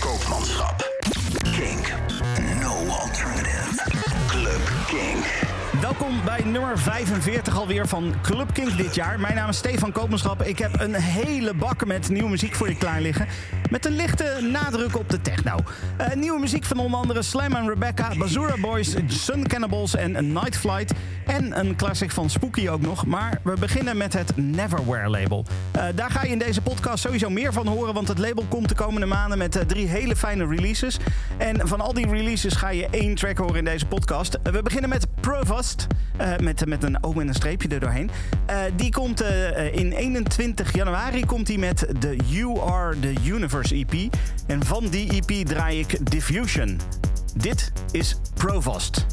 Koopmanschap. Kink. No alternative. Club Kink. Welkom bij nummer 45 alweer van Club Kink dit jaar. Mijn naam is Stefan Koopmanschap. Ik heb een hele bak met nieuwe muziek voor je klaar liggen. Met een lichte nadruk op de techno. Eh, nieuwe muziek van onder andere Slam and Rebecca, Bazura Boys, Sun Cannibals en Night Flight. En een classic van Spooky ook nog. Maar we beginnen met het Neverwhere label. Eh, daar ga je in deze podcast sowieso meer van horen. Want het label komt de komende maanden met eh, drie hele fijne releases. En van al die releases ga je één track horen in deze podcast. We beginnen met Provost. Eh, met, met een O en een streepje er doorheen. Eh, die komt eh, in 21 januari komt hij met de You Are The Universe EP. En van die EP draai ik Diffusion. Dit is Provost.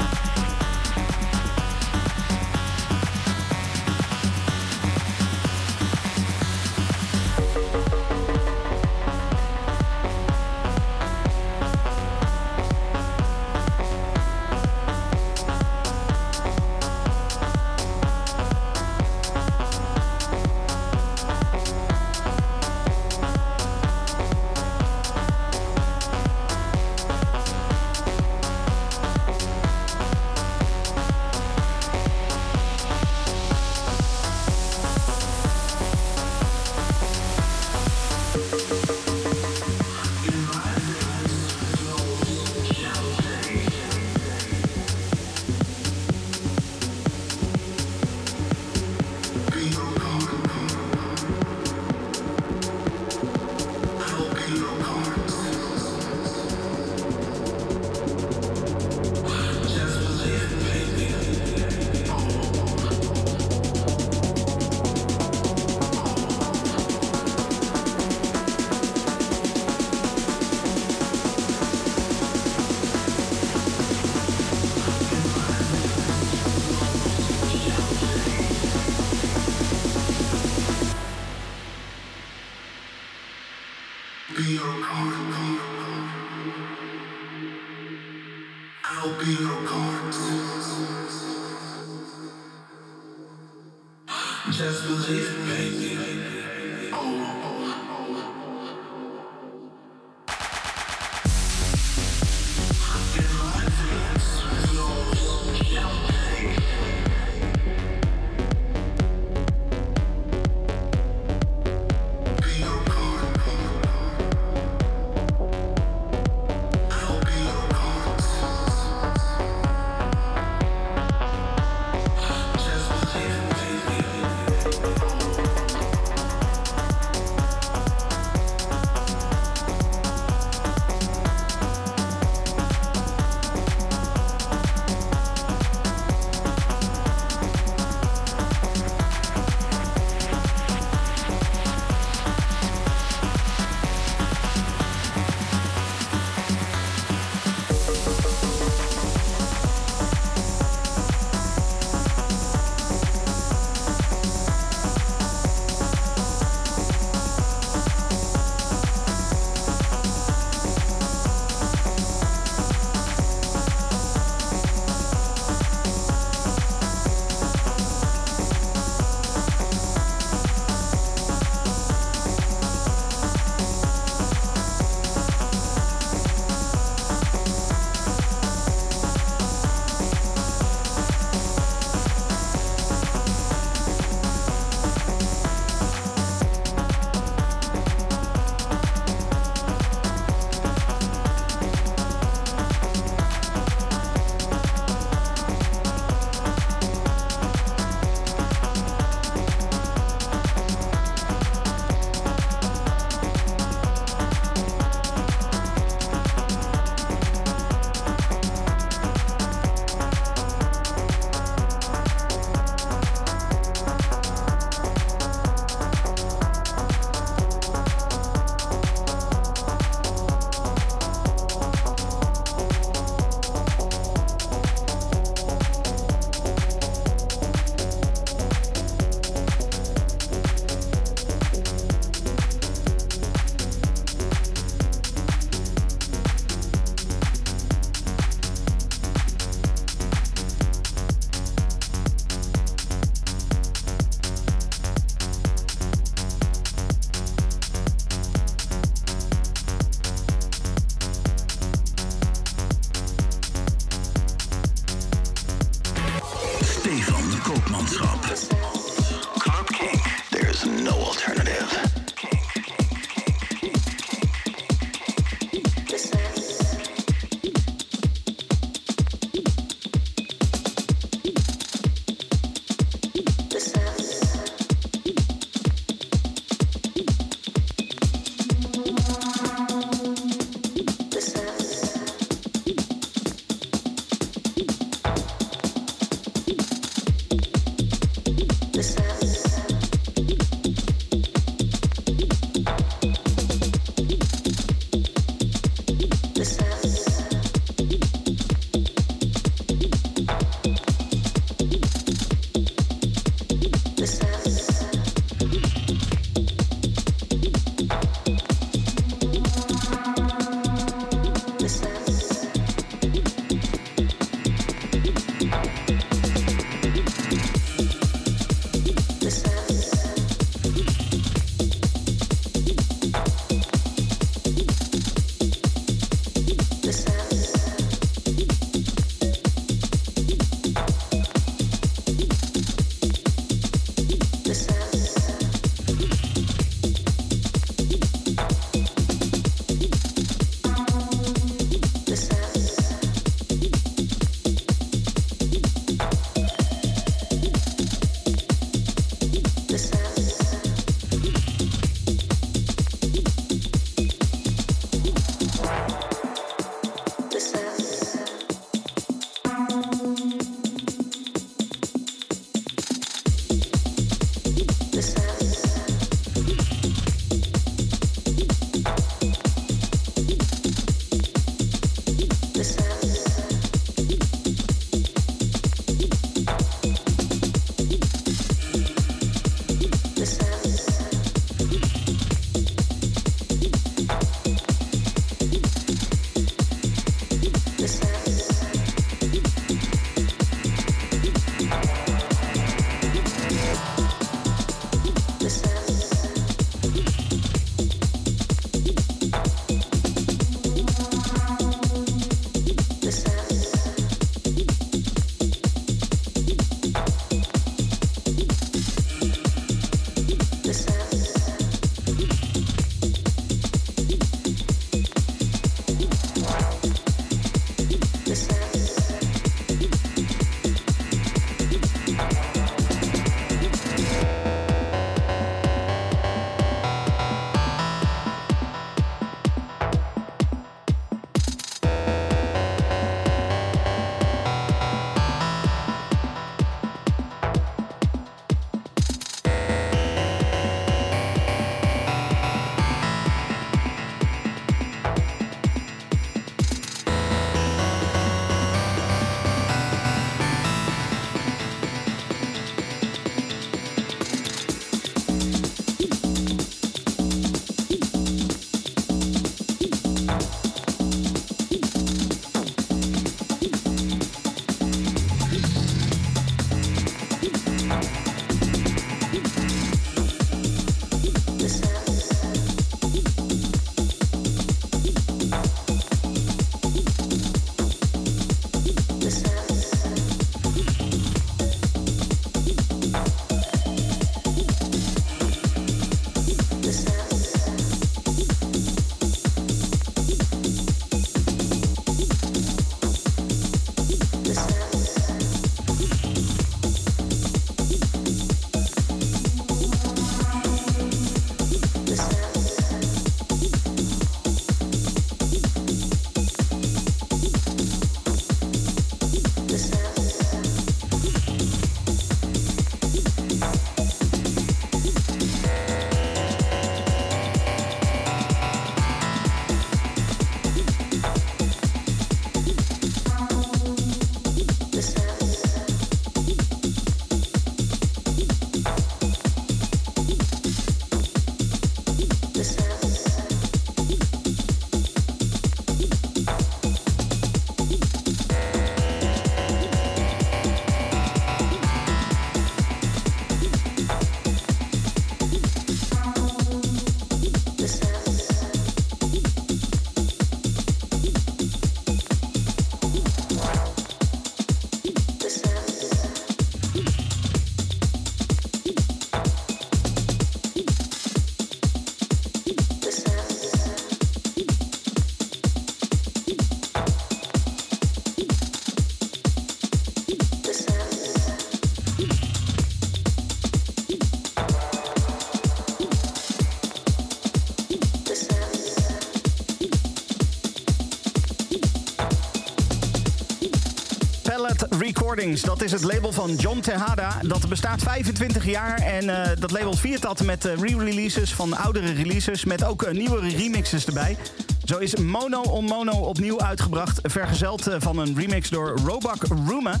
Dat is het label van John Tejada. Dat bestaat 25 jaar en uh, dat label viert dat met uh, re-releases van oudere releases... met ook uh, nieuwere remixes erbij. Zo is Mono on Mono opnieuw uitgebracht... vergezeld van een remix door Robak Rooma...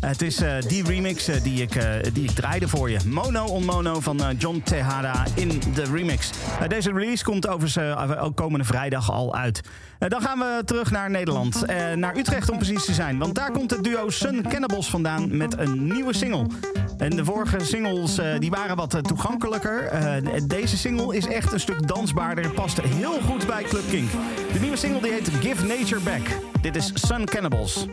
Het is uh, die remix uh, die, ik, uh, die ik draaide voor je. Mono on Mono van John Tejada in de remix. deze release komt overigens ook komende vrijdag al uit. dan gaan we terug naar Nederland. naar Utrecht om precies te zijn. Want daar komt het duo Sun Cannibals vandaan met een nieuwe single. En de vorige singles die waren wat toegankelijker. deze single is echt een stuk dansbaarder. Past heel goed bij Club King. De nieuwe single die heet Give Nature Back. Dit is Sun Cannibals.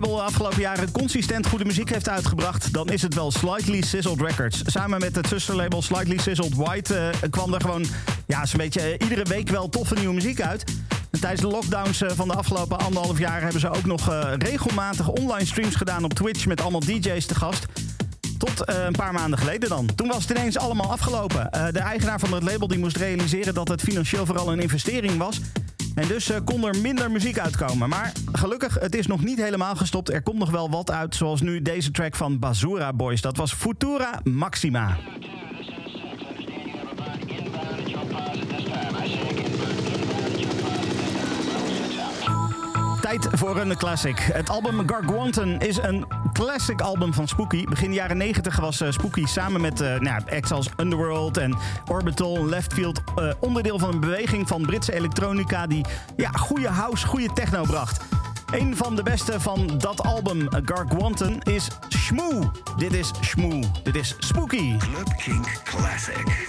Label afgelopen jaren consistent goede muziek heeft uitgebracht, dan is het wel Slightly Sizzled Records. Samen met het zusterlabel Slightly Sizzled White eh, kwam er gewoon ja, zo'n beetje eh, iedere week wel toffe nieuwe muziek uit. En tijdens de lockdowns eh, van de afgelopen anderhalf jaar hebben ze ook nog regelmatig online streams gedaan op Twitch met allemaal DJ's te gast. Tot een paar maanden geleden dan. Toen was het ineens allemaal afgelopen. De eigenaar van het label die moest realiseren dat het financieel vooral een investering was. En dus eh, kon er minder muziek uitkomen. Maar gelukkig, het is nog niet helemaal gestopt. Er komt nog wel wat uit, zoals nu deze track van Bazura Boys. Dat was Futura Maxima. Tijd voor een classic. Het album Garganton is een classic album van Spooky. Begin jaren 90 was eh, Spooky samen met eh nou, acts als Underworld en Orbital Leftfield eh, onderdeel van een beweging van Britse elektronica die ja, goede house, goede techno bracht. Een van de beste van dat album, Garganton, is Shmoo. Dit is Shmoo. Dit is Spooky. Club Classic.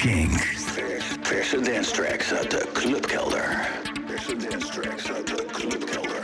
King. Verse dance tracks uit de clubkelder. Verse dance tracks uit de clubkelder.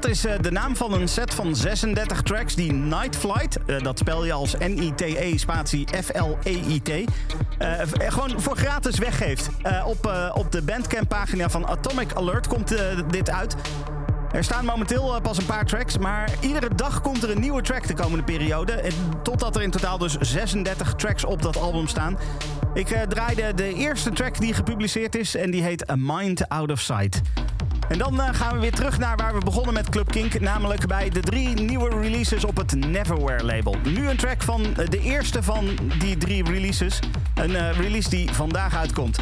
Dat is eh, de naam van een set van 36 tracks die Night Flight, eh, dat spel je als N-I-T-E spatie F-L-E-I-T, eh, gewoon voor gratis weggeeft. Op, op de Bandcamp pagina van Atomic Alert komt dit uit. Er staan momenteel pas een paar tracks, maar iedere dag komt er een nieuwe track de komende periode. Totdat er in totaal dus 36 tracks op dat album staan. Ik draaide de eerste track die gepubliceerd is en die heet A Mind Out of Sight. En dan eh, gaan we weer terug naar waar we begonnen met Club Kink. Namelijk bij de drie nieuwe releases op het Neverwhere label. Nu een track van eh, de eerste van die drie releases. Een eh, release die vandaag uitkomt.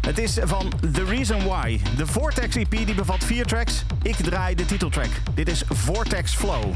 Het is van The Reason Why. De Vortex EP die bevat vier tracks. Ik draai de titeltrack. Dit is Vortex Flow.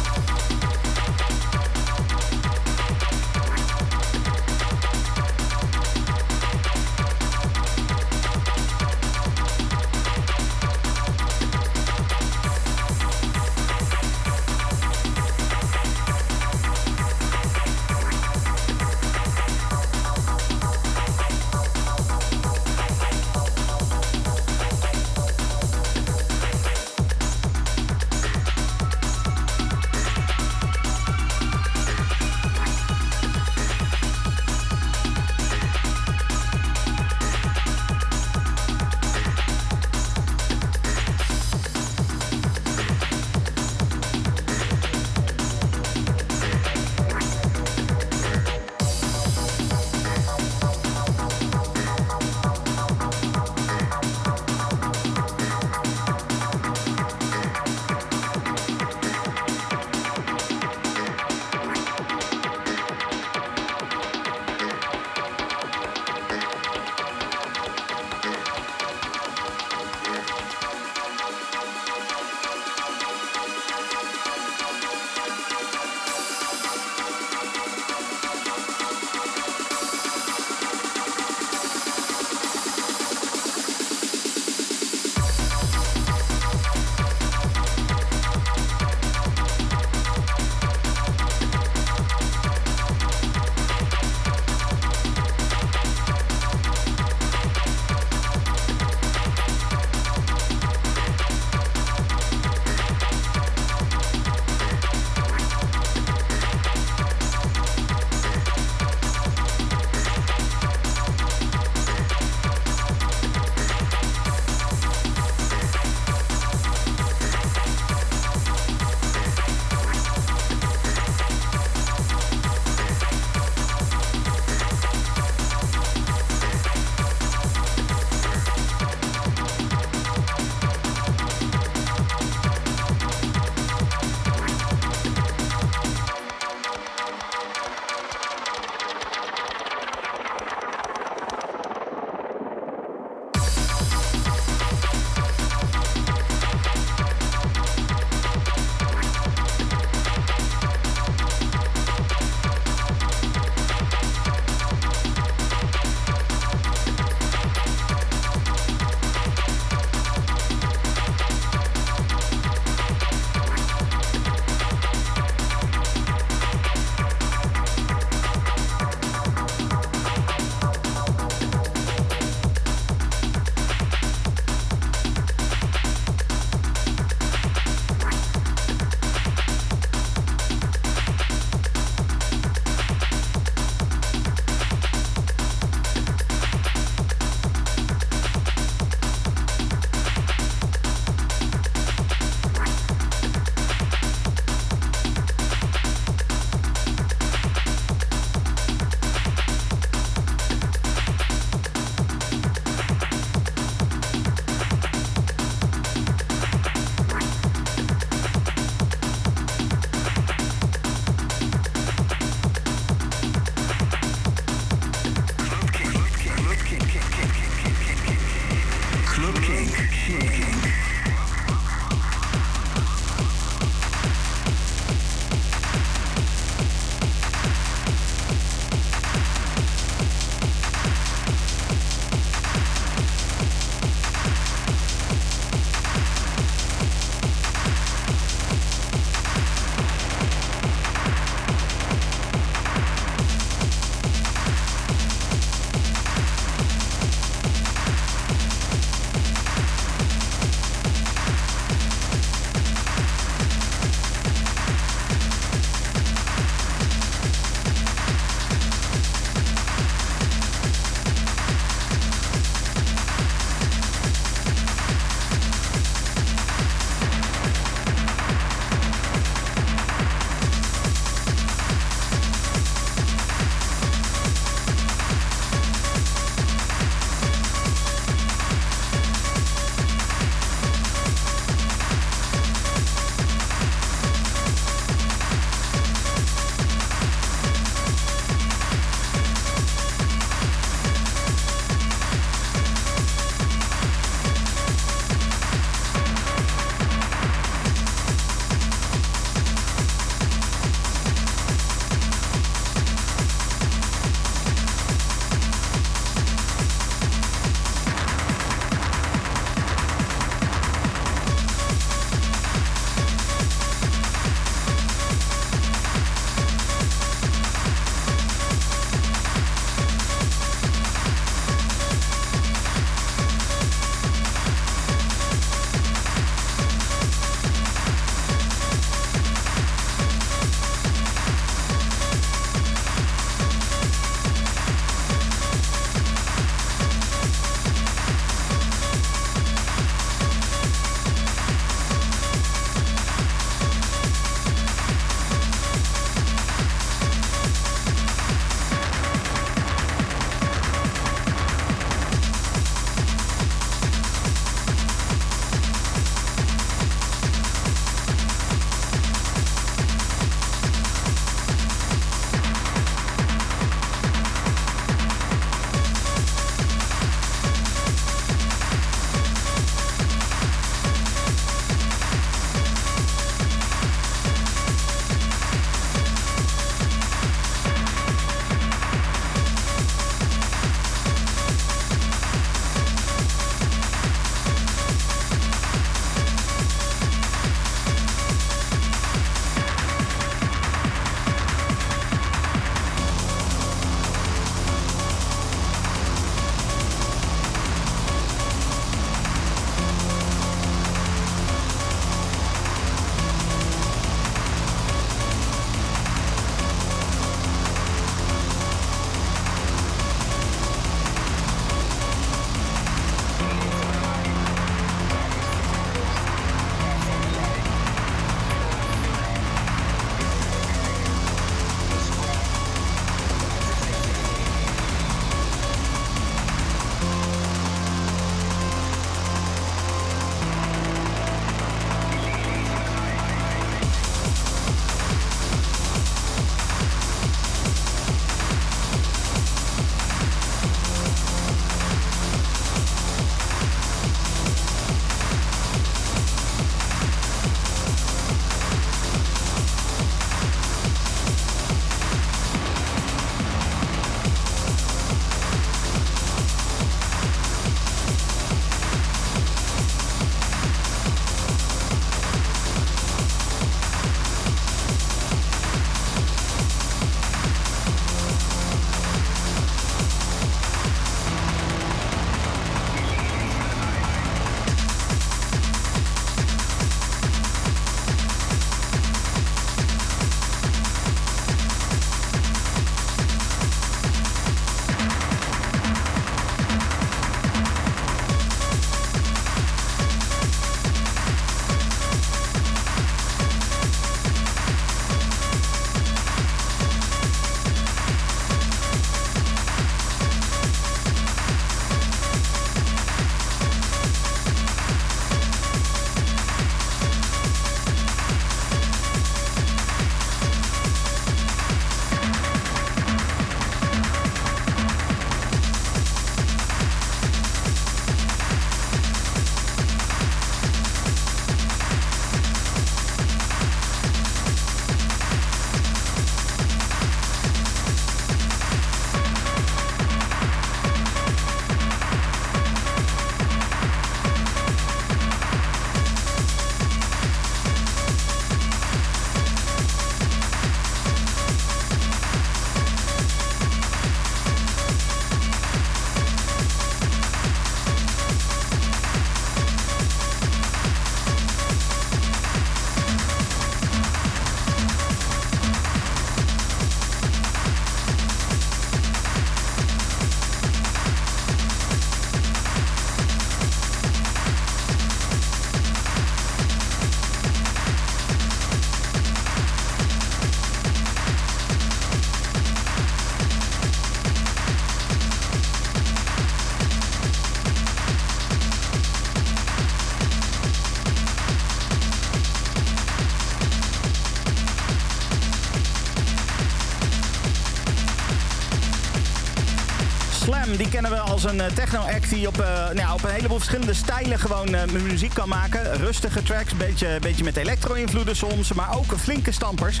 Als een eh, techno-act die op, eh, nou, op een heleboel verschillende stijlen gewoon eh, muziek kan maken. Rustige tracks, beetje, beetje met elektro-invloeden soms, maar ook flinke stampers.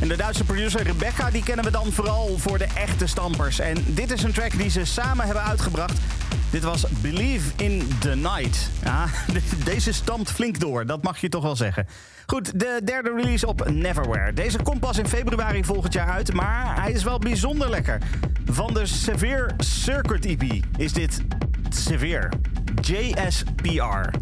En de Duitse producer Rebecca, die kennen we dan vooral voor de echte stampers. En dit is een track die ze samen hebben uitgebracht. Dit was Believe in the Night. Ja, deze stampt flink door, dat mag je toch wel zeggen. Goed, de derde release op Neverwhere. Deze komt pas in februari volgend jaar uit, maar hij is wel bijzonder lekker. Van de Severe Circuit EP is dit Severe. JSPR.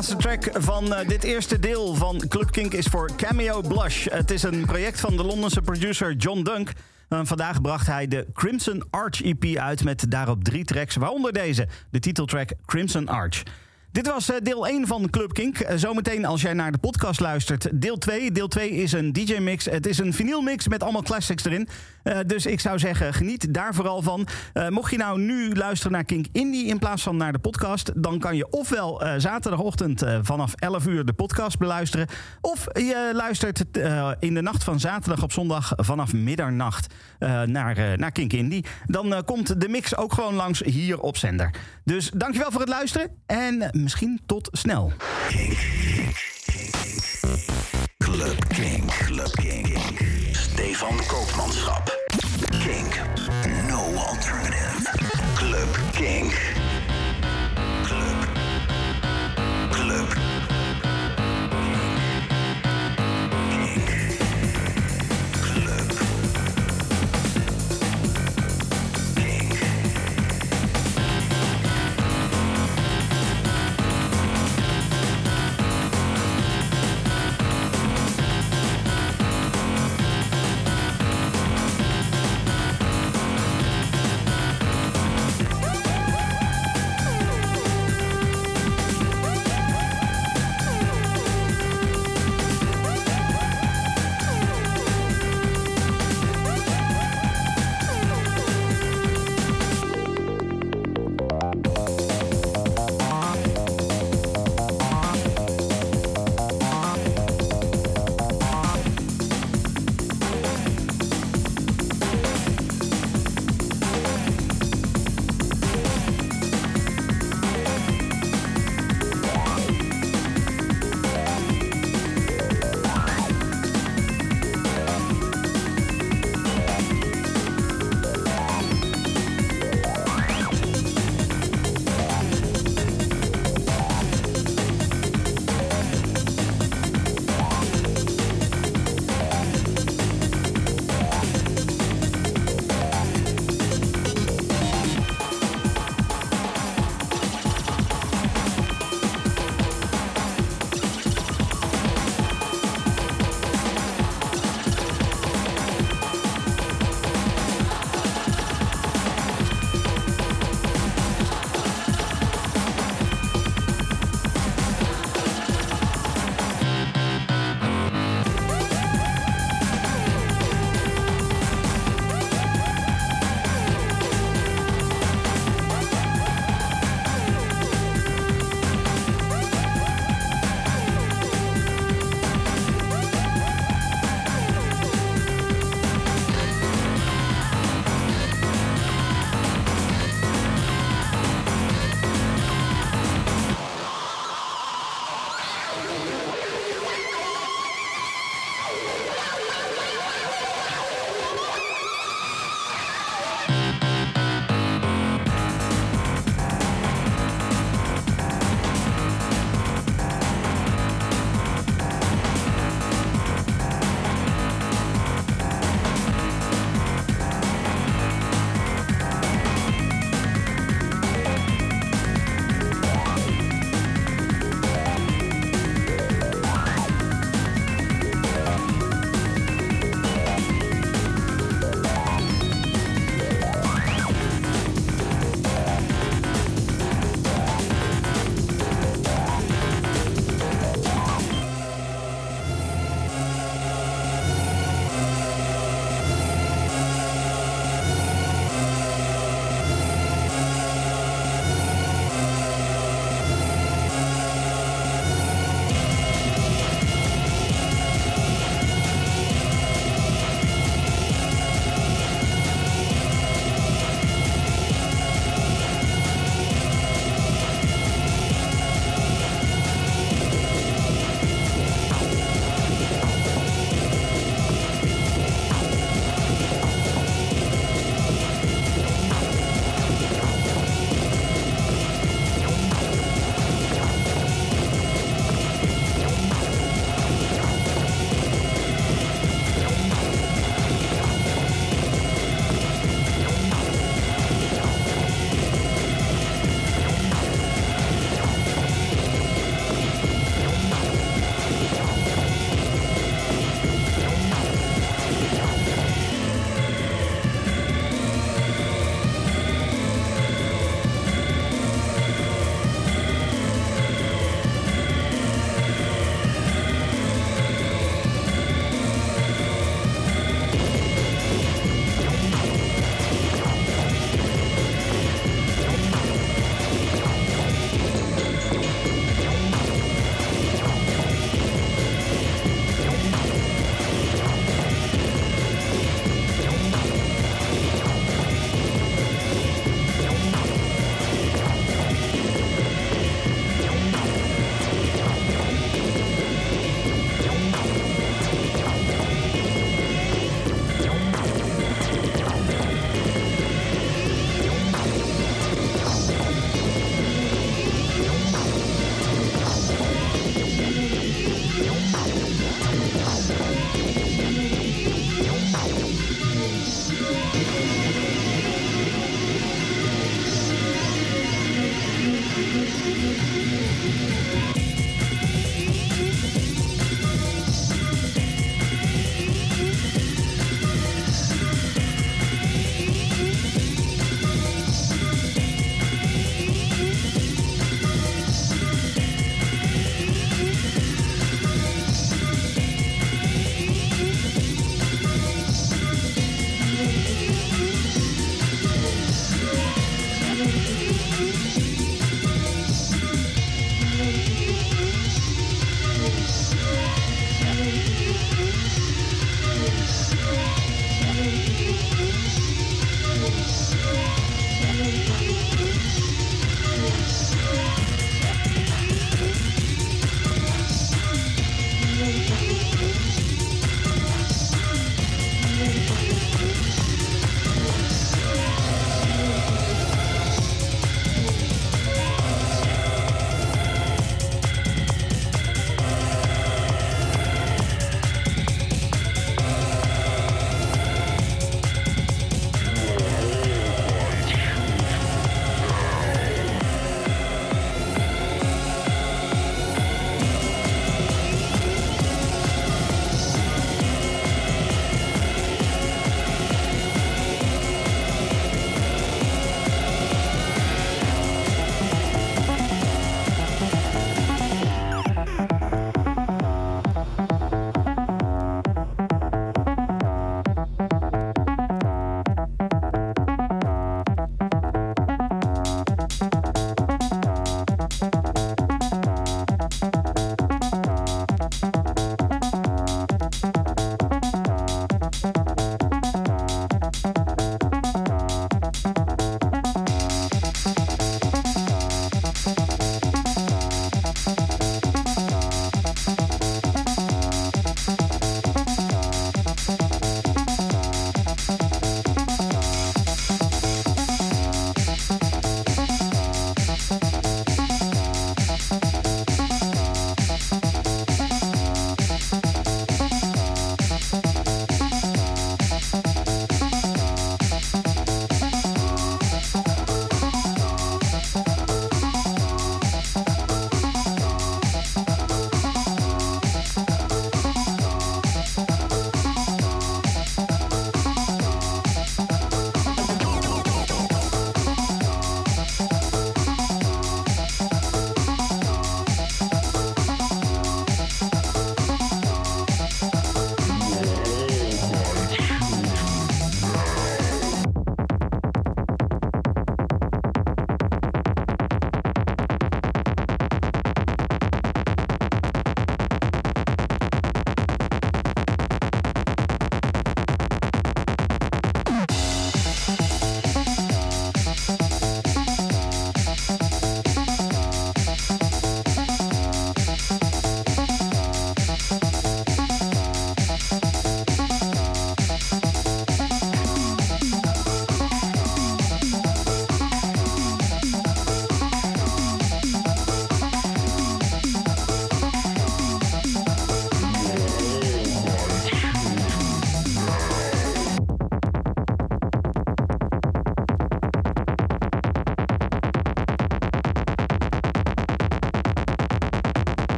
Laatste track van eh, dit eerste deel van Club Kink is voor Cameo Blush. Het is een project van de Londense producer John Dunk. Vandaag bracht hij de Crimson Arch EP uit met daarop drie tracks, waaronder deze, de titeltrack Crimson Arch. Dit was uh, deel 1 van Club Kink. Uh, zometeen als jij naar de podcast luistert, deel 2. Deel 2 is een DJ-mix. Het is een vinylmix met allemaal classics erin. Uh, dus ik zou zeggen, geniet daar vooral van. mocht je nou nu luisteren naar Kink Indie in plaats van naar de podcast... dan kan je ofwel zaterdagochtend vanaf 11 uur de podcast beluisteren... of je luistert in de nacht van zaterdag op zondag vanaf middernacht naar, naar Kink Indie. Dan komt de mix ook gewoon langs hier op zender. Dus dankjewel voor het luisteren en misschien tot snel. Club King. Club King. Stefan Koopmanschap. Kink. No alternative. Club King.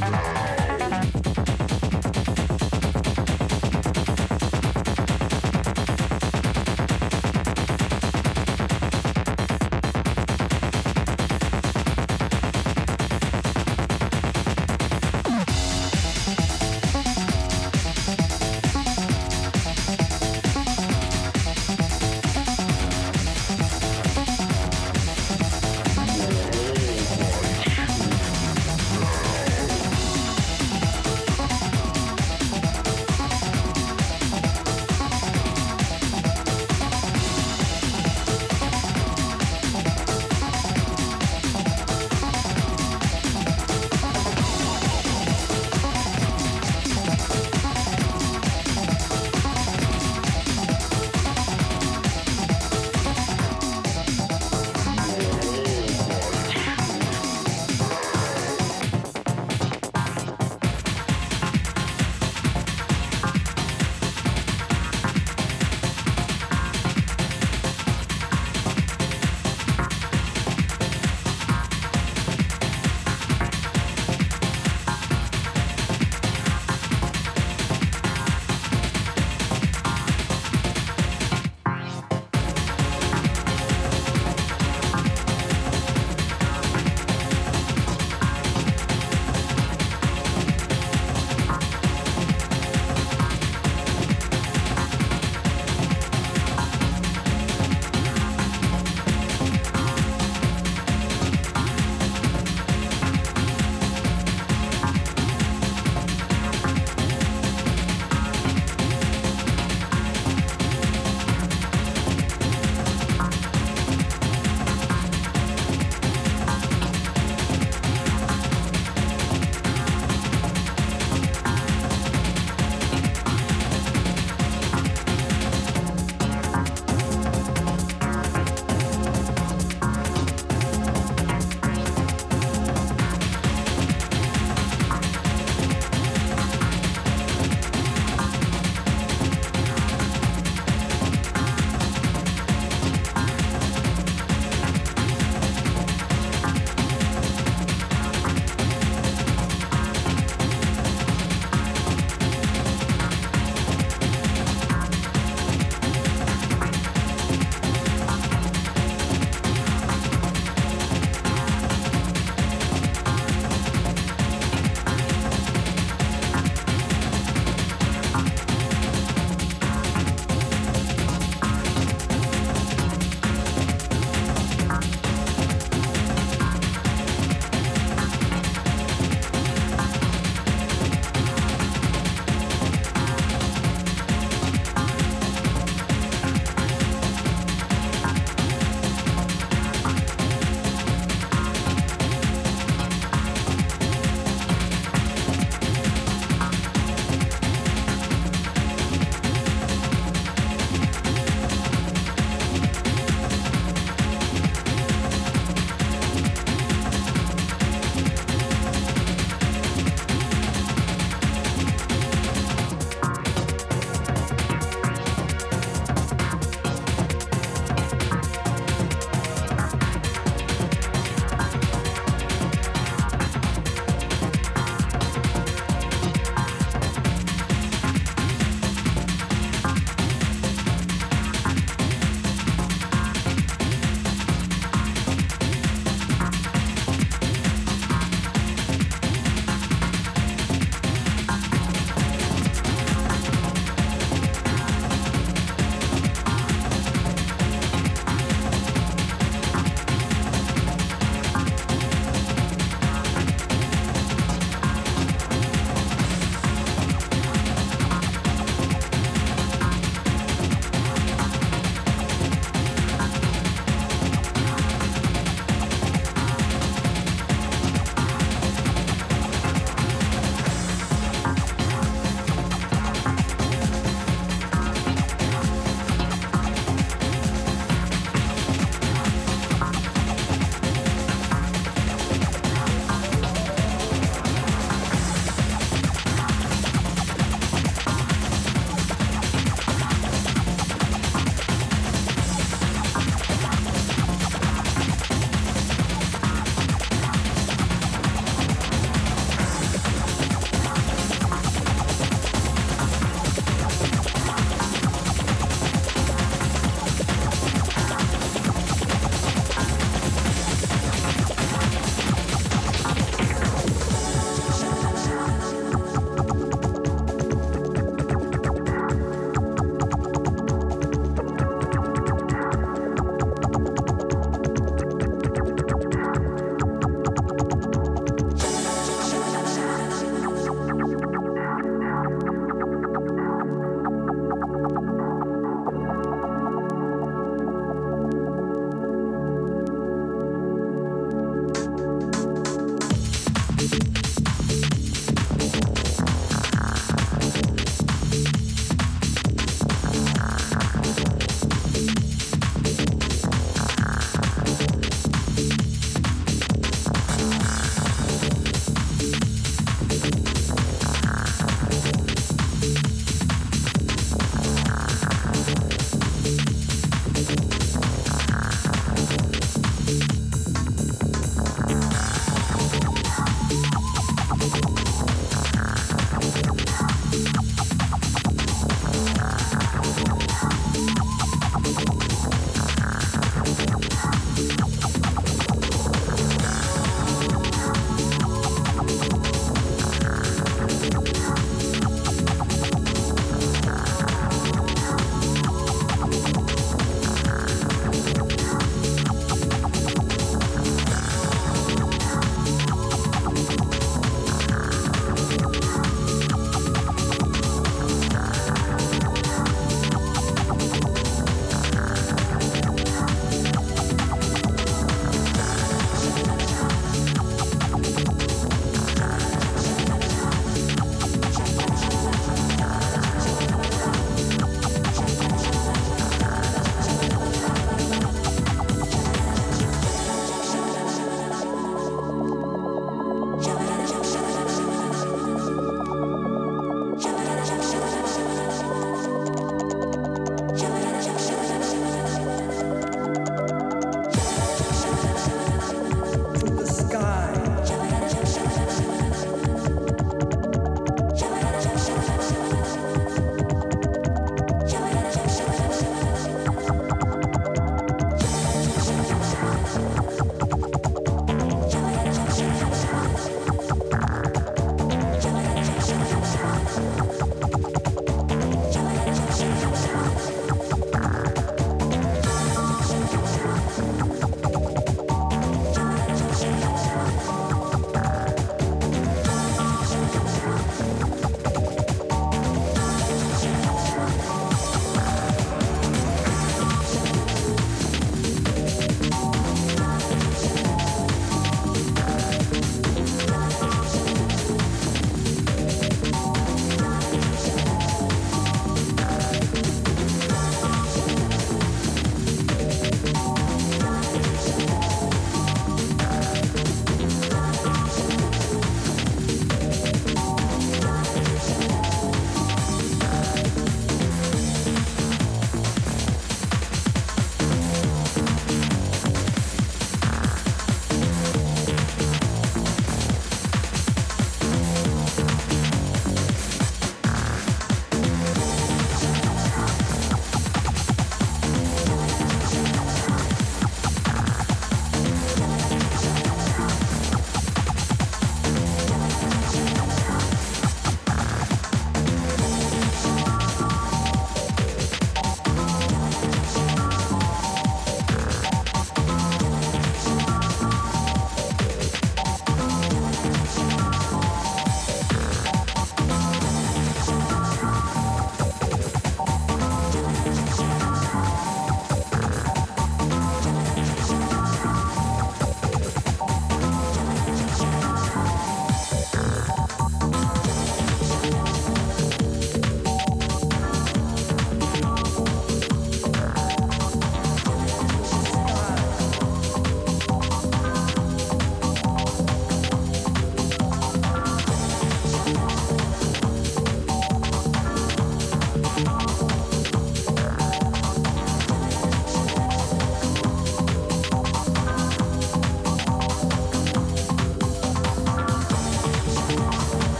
Bye.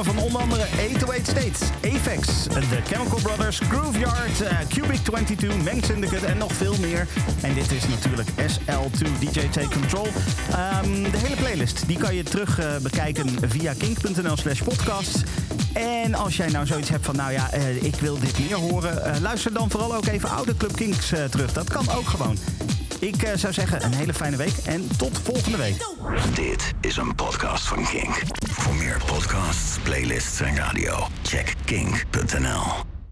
Van onder andere 808 States, Apex, The Chemical Brothers, Grooveyard, uh, Cubic 22, Meng Syndicate en nog veel meer. En dit is natuurlijk SL2 DJ Take Control. Um, de hele playlist die kan je terug uh, bekijken via kink.nl slash podcast. En als jij nou zoiets hebt van, nou ja, uh, ik wil dit meer horen... luister dan vooral ook even oude Club Kinks terug. Dat kan ook gewoon. Ik zou zeggen, een hele fijne week en tot volgende week. Dit is een podcast van Kink. Voor meer podcasts, playlists en radio, check kink.nl.